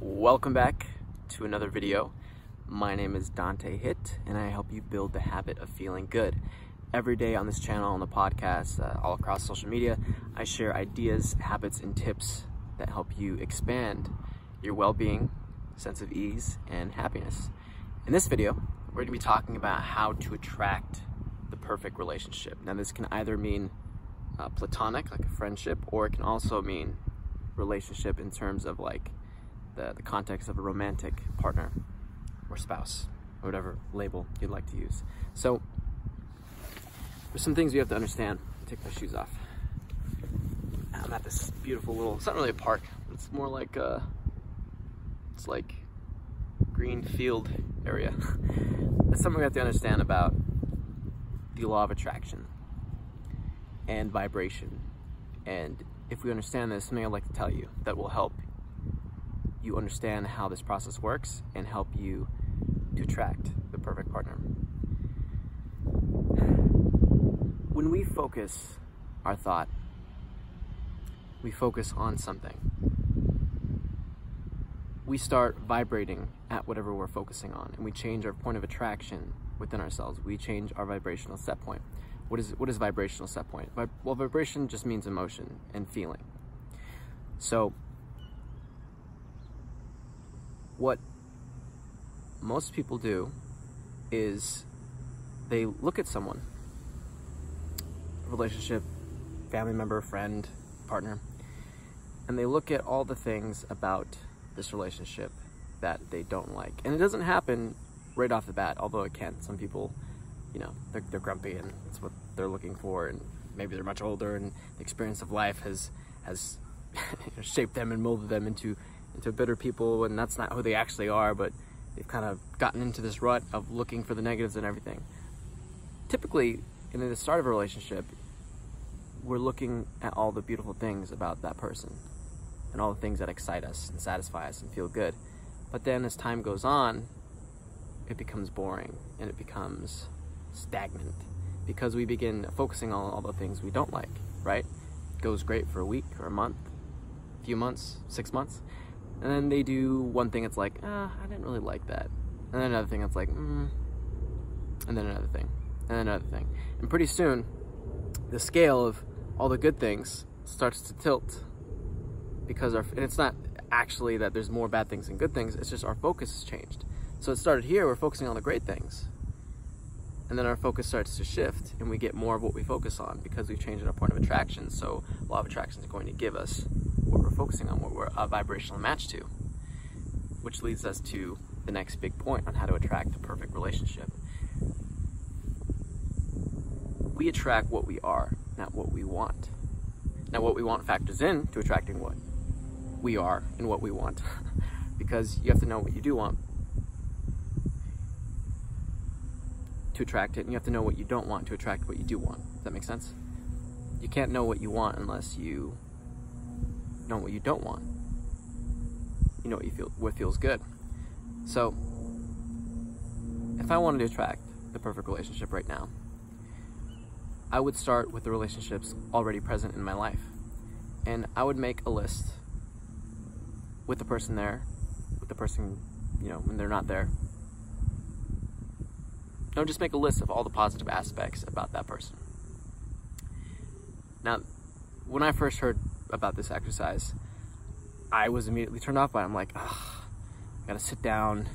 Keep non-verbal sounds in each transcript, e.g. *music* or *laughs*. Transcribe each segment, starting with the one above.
Welcome back to another video. My name is Dante Hit and I help you build the habit of feeling good. Every day on this channel, on the podcast, uh, all across social media, I share ideas, habits, and tips that help you expand your well-being, sense of ease, and happiness. In this video, we're gonna be talking about how to attract the perfect relationship. Now this can either mean uh, platonic, like a friendship, or it can also mean relationship in terms of like the, the context of a romantic partner or spouse, or whatever label you'd like to use. So there's some things you have to understand. Take my shoes off. I'm at this beautiful little, it's not really a park, it's more like a, uh, it's like green field area. *laughs* That's something we have to understand about the law of attraction and vibration. And if we understand this, something I'd like to tell you that will help you understand how this process works and help you to attract the perfect partner. When we focus our thought, we focus on something. We start vibrating at whatever we're focusing on and we change our point of attraction within ourselves. We change our vibrational set point. What is what is vibrational set point? Well, vibration just means emotion and feeling. So what most people do is they look at someone, relationship, family member, friend, partner, and they look at all the things about this relationship that they don't like. And it doesn't happen right off the bat, although it can. Some people, you know, they're, they're grumpy and it's what they're looking for, and maybe they're much older, and the experience of life has has *laughs* shaped them and molded them into into bitter people, and that's not who they actually are, but they've kind of gotten into this rut of looking for the negatives and everything. Typically, in the start of a relationship, we're looking at all the beautiful things about that person and all the things that excite us and satisfy us and feel good. But then as time goes on, it becomes boring and it becomes stagnant because we begin focusing on all the things we don't like, right? It goes great for a week or a month, a few months, six months, and then they do one thing, it's like, ah, I didn't really like that. And then another thing, it's like, mm. And then another thing. And then another thing. And pretty soon, the scale of all the good things starts to tilt. Because our, and it's not actually that there's more bad things than good things, it's just our focus has changed. So it started here, we're focusing on the great things. And then our focus starts to shift and we get more of what we focus on because we've changed our point of attraction. So law of attraction is going to give us focusing on, what we're a vibrational match to, which leads us to the next big point on how to attract the perfect relationship. We attract what we are, not what we want. Now, what we want factors in to attracting what we are and what we want, *laughs* because you have to know what you do want to attract it, and you have to know what you don't want to attract what you do want. Does that make sense? You can't know what you want unless you know what you don't want. You know what you feel, what feels good. So, if I wanted to attract the perfect relationship right now, I would start with the relationships already present in my life. And I would make a list with the person there, with the person, you know, when they're not there. No, just make a list of all the positive aspects about that person. Now, when I first heard about this exercise, I was immediately turned off by it. I'm like, I gotta sit down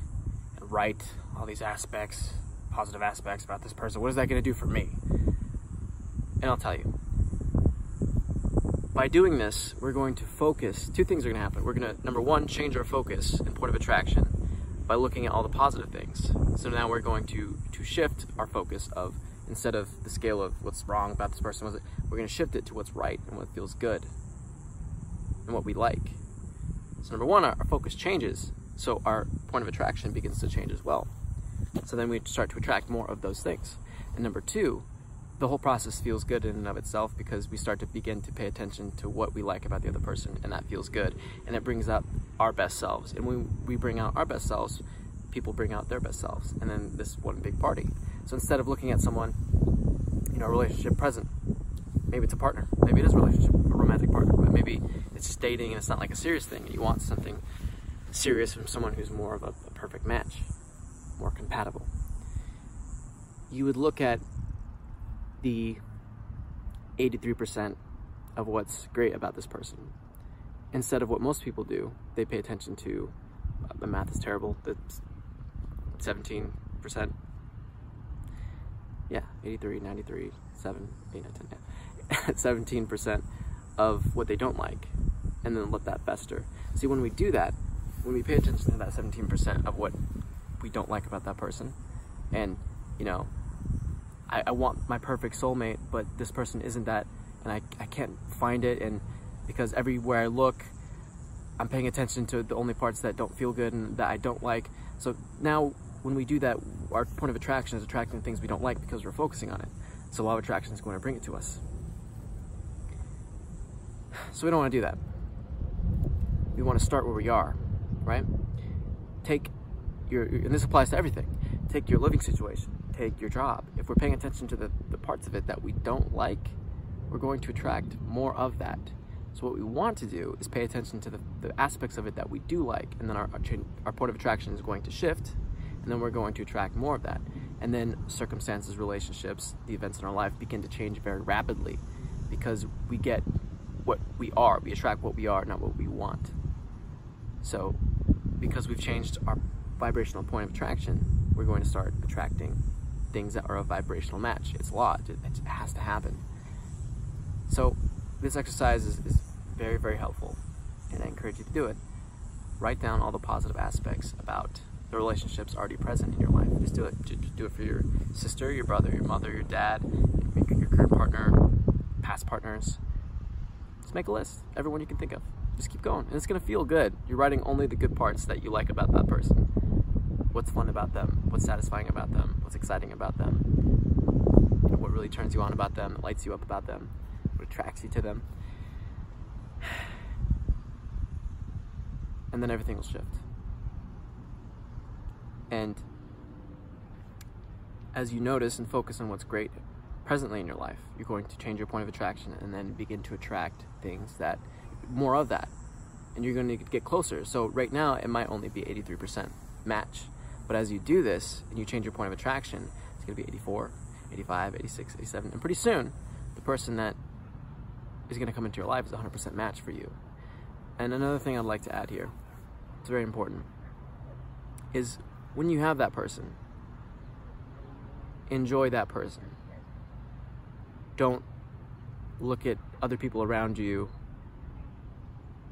and write all these aspects, positive aspects about this person. What is that gonna do for me? And I'll tell you. By doing this, we're going to focus, two things are gonna happen. We're gonna, number one, change our focus and point of attraction by looking at all the positive things. So now we're going to, to shift our focus of, instead of the scale of what's wrong about this person, we're gonna shift it to what's right and what feels good and what we like. So number one, our, our focus changes, so our point of attraction begins to change as well. So then we start to attract more of those things. And number two, the whole process feels good in and of itself because we start to begin to pay attention to what we like about the other person and that feels good. And it brings up our best selves. And when we bring out our best selves, people bring out their best selves. And then this one big party. So instead of looking at someone, you know, relationship present, maybe it's a partner, maybe it is a relationship, a romantic partner, but maybe it's just dating and it's not like a serious thing. You want something serious from someone who's more of a, a perfect match, more compatible. You would look at the 83% of what's great about this person instead of what most people do. They pay attention to uh, the math is terrible. the 17%. Yeah, 83, 93, 7, 8, 9, 10, yeah. *laughs* 17% of what they don't like and then let that fester. See, when we do that, when we pay attention to that 17% of what we don't like about that person, and, you know, I, I want my perfect soulmate, but this person isn't that, and I, I can't find it, and because everywhere I look, I'm paying attention to the only parts that don't feel good and that I don't like. So now when we do that, our point of attraction is attracting things we don't like because we're focusing on it. So law of attraction is going to bring it to us. So we don't want to do that. We want to start where we are, right? Take your, and this applies to everything. Take your living situation, take your job. If we're paying attention to the, the parts of it that we don't like, we're going to attract more of that. So what we want to do is pay attention to the, the aspects of it that we do like, and then our, our, our point of attraction is going to shift, and then we're going to attract more of that. And then circumstances, relationships, the events in our life begin to change very rapidly because we get what we are. We attract what we are, not what we want. So because we've changed our vibrational point of attraction, we're going to start attracting things that are a vibrational match. It's law, it, it has to happen. So this exercise is, is very, very helpful, and I encourage you to do it. Write down all the positive aspects about the relationships already present in your life. Just do it. Just do it for your sister, your brother, your mother, your dad, your current partner, past partners. Just make a list. Everyone you can think of. Just keep going, and it's gonna feel good. You're writing only the good parts that you like about that person. What's fun about them? What's satisfying about them? What's exciting about them? what really turns you on about them? lights you up about them? What attracts you to them. And then everything will shift. And as you notice and focus on what's great presently in your life, you're going to change your point of attraction and then begin to attract things that more of that. And you're going to get closer. So right now it might only be 83% match. But as you do this and you change your point of attraction, it's going to be 84, 85, 86, 87. And pretty soon, the person that is going to come into your life is 100% match for you. And another thing I'd like to add here, it's very important, is when you have that person, enjoy that person. Don't look at other people around you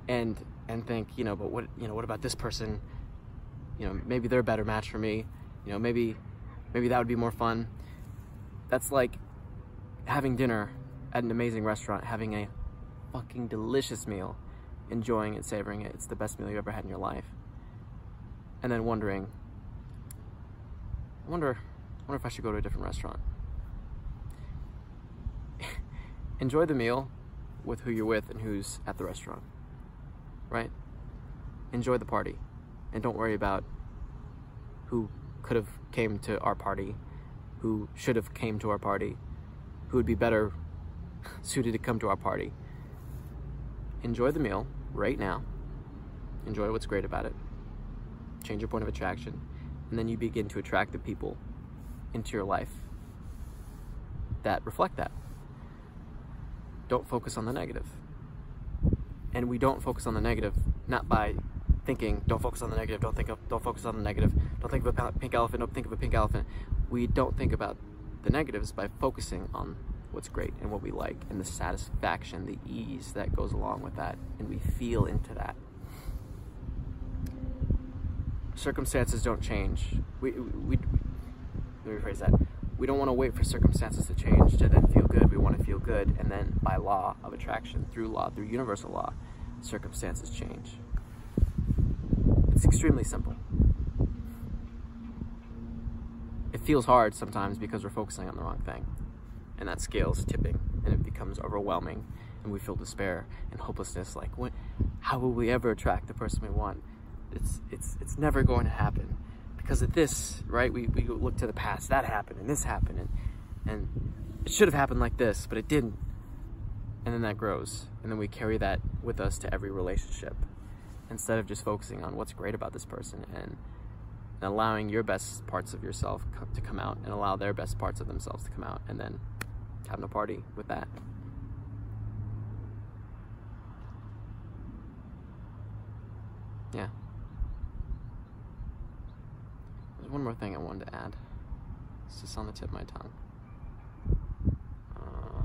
and and think, you know, but what you know, what about this person? You know, maybe they're a better match for me. You know, maybe maybe that would be more fun. That's like having dinner at an amazing restaurant, having a fucking delicious meal, enjoying it, savoring it. It's the best meal you've ever had in your life. And then wondering, I wonder, I wonder if I should go to a different restaurant. Enjoy the meal with who you're with and who's at the restaurant, right? Enjoy the party, and don't worry about who could have came to our party, who should have came to our party, who would be better *laughs* suited to come to our party. Enjoy the meal right now. Enjoy what's great about it. Change your point of attraction. And then you begin to attract the people into your life that reflect that. Don't focus on the negative. And we don't focus on the negative not by thinking, don't focus on the negative, don't think of, don't focus on the negative, don't think of a pink elephant, don't think of a pink elephant. We don't think about the negatives by focusing on what's great and what we like and the satisfaction, the ease that goes along with that. And we feel into that. Circumstances don't change. We, we, let me rephrase that. We don't want to wait for circumstances to change to then feel good. We want to feel good, and then by law of attraction, through law, through universal law, circumstances change. It's extremely simple. It feels hard sometimes because we're focusing on the wrong thing and that scale is tipping and it becomes overwhelming and we feel despair and hopelessness like what how will we ever attract the person we want it's it's it's never going to happen because of this right we, we look to the past that happened and this happened and and it should have happened like this but it didn't and then that grows and then we carry that with us to every relationship instead of just focusing on what's great about this person and, and allowing your best parts of yourself co- to come out and allow their best parts of themselves to come out and then having a party with that. Yeah. There's one more thing I wanted to add. It's just on the tip of my tongue. Uh,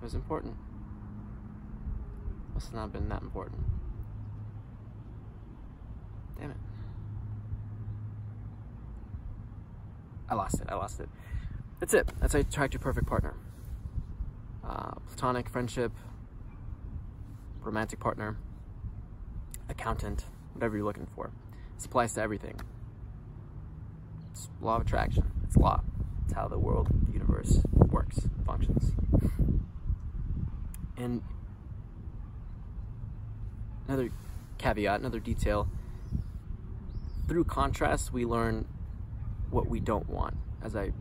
it was important. Must have not been that important. Damn it. I lost it. I lost it. That's it. That's how you attract your perfect partner. Uh, platonic friendship, romantic partner, accountant, whatever you're looking for. This applies to everything. It's law of attraction. It's law. It's how the world, the universe works, functions. And another caveat, another detail. Through contrast, we learn what we don't want, as I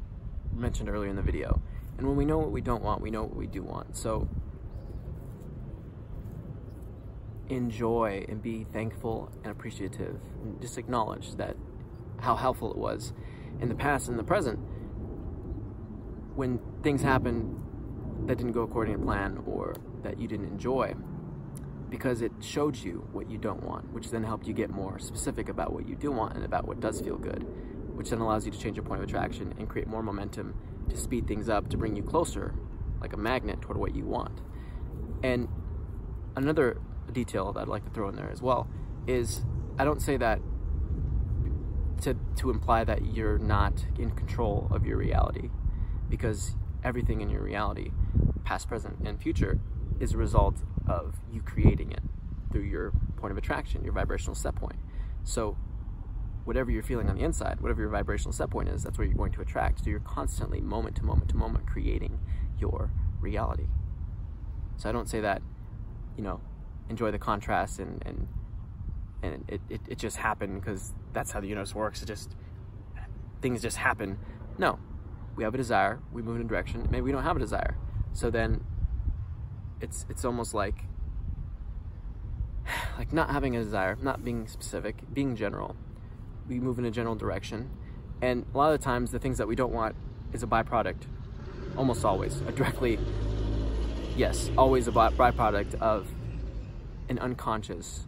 mentioned earlier in the video. And when we know what we don't want, we know what we do want. So enjoy and be thankful and appreciative and just acknowledge that how helpful it was in the past and the present when things happen that didn't go according to plan or that you didn't enjoy because it showed you what you don't want which then helped you get more specific about what you do want and about what does feel good which then allows you to change your point of attraction and create more momentum to speed things up to bring you closer like a magnet toward what you want. And another detail that I'd like to throw in there as well is I don't say that to, to imply that you're not in control of your reality because everything in your reality, past, present, and future, is a result of you creating it through your point of attraction, your vibrational set point. So, whatever you're feeling on the inside, whatever your vibrational set point is, that's where you're going to attract. So, you're constantly, moment to moment to moment, creating your reality. So, I don't say that, you know, enjoy the contrast and and and it, it, it just happened because that's how the universe works. It just things just happen. No, we have a desire. We move in a direction. Maybe we don't have a desire. So then it's it's almost like *sighs* like not having a desire, not being specific, being general. We move in a general direction, and a lot of the times the things that we don't want is a byproduct, almost always, a directly, yes, always a byproduct of an unconscious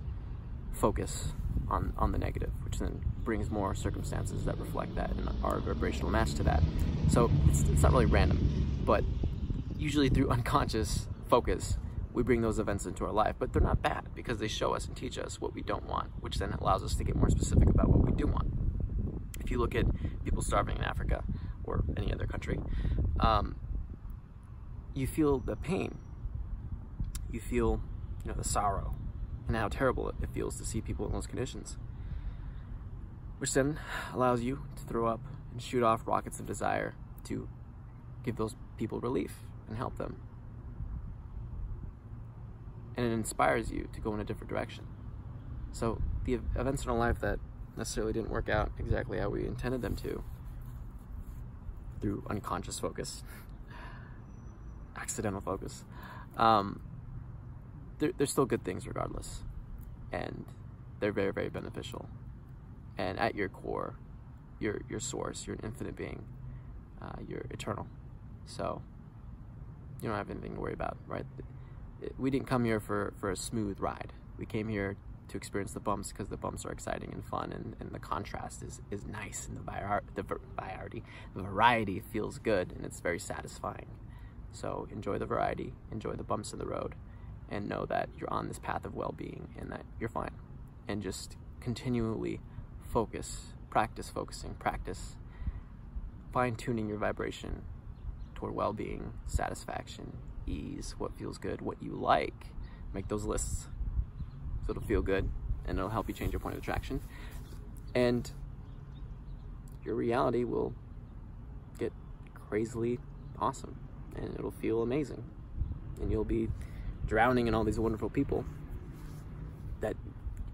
focus on, on the negative, which then brings more circumstances that reflect that and are vibrational match to that. So it's, it's not really random, but usually through *laughs* unconscious focus, we bring those events into our life, but they're not bad because they show us and teach us what we don't want, which then allows us to get more specific about what we do want. If you look at people starving in Africa or any other country, um, you feel the pain, you feel you know the sorrow, and how terrible it feels to see people in those conditions. Which then allows you to throw up and shoot off rockets of desire to give those people relief and help them. And it inspires you to go in a different direction. So the events in our life that necessarily didn't work out exactly how we intended them to, through unconscious focus, *sighs* accidental focus, um, they're, they're still good things regardless. And they're very, very beneficial. And at your core, your your source, you're an infinite being. Uh, you're eternal. So you don't have anything to worry about, right? We didn't come here for, for a smooth ride. We came here to experience the bumps because the bumps are exciting and fun and, and the contrast is, is nice and the, var- the variety the variety feels good and it's very satisfying. So enjoy the variety, enjoy the bumps in the road, and know that you're on this path of well being and that you're fine. And just continually focus, practice focusing, practice fine tuning your vibration toward well being, satisfaction, ease, what feels good, what you like. Make those lists so it'll feel good and it'll help you change your point of attraction. And your reality will get crazily awesome and it'll feel amazing. And you'll be drowning in all these wonderful people that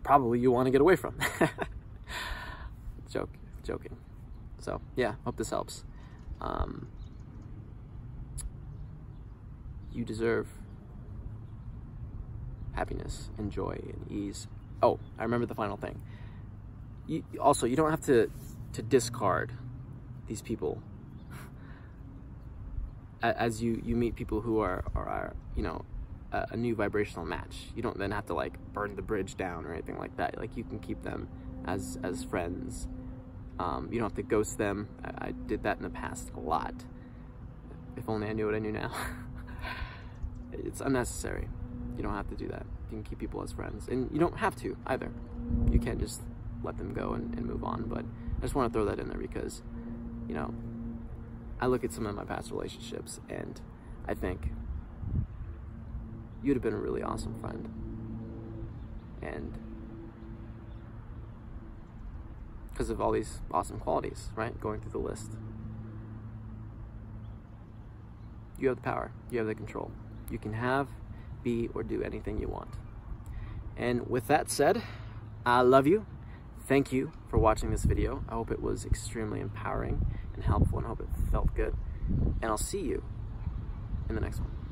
probably you want to get away from. *laughs* Joke, joking. So yeah, hope this helps. Um, you deserve happiness and joy and ease oh, I remember the final thing. You, also, you don't have to to discard these people *laughs* as you you meet people who are are, are you know a, new vibrational match. You don't then have to like burn the bridge down or anything like that. Like you can keep them as as friends. Um, you don't have to ghost them. I, I did that in the past a lot. If only I knew what I knew now. *laughs* it's unnecessary. You don't have to do that. You can keep people as friends, and you don't have to either. You can't just let them go and, and move on. But I just want to throw that in there because, you know, I look at some of my past relationships and I think you'd have been a really awesome friend. And because of all these awesome qualities, right? Going through the list. You have the power, you have the control. You can have, be, or do anything you want. And with that said, I love you. Thank you for watching this video. I hope it was extremely empowering and helpful and I hope it felt good. And I'll see you in the next one.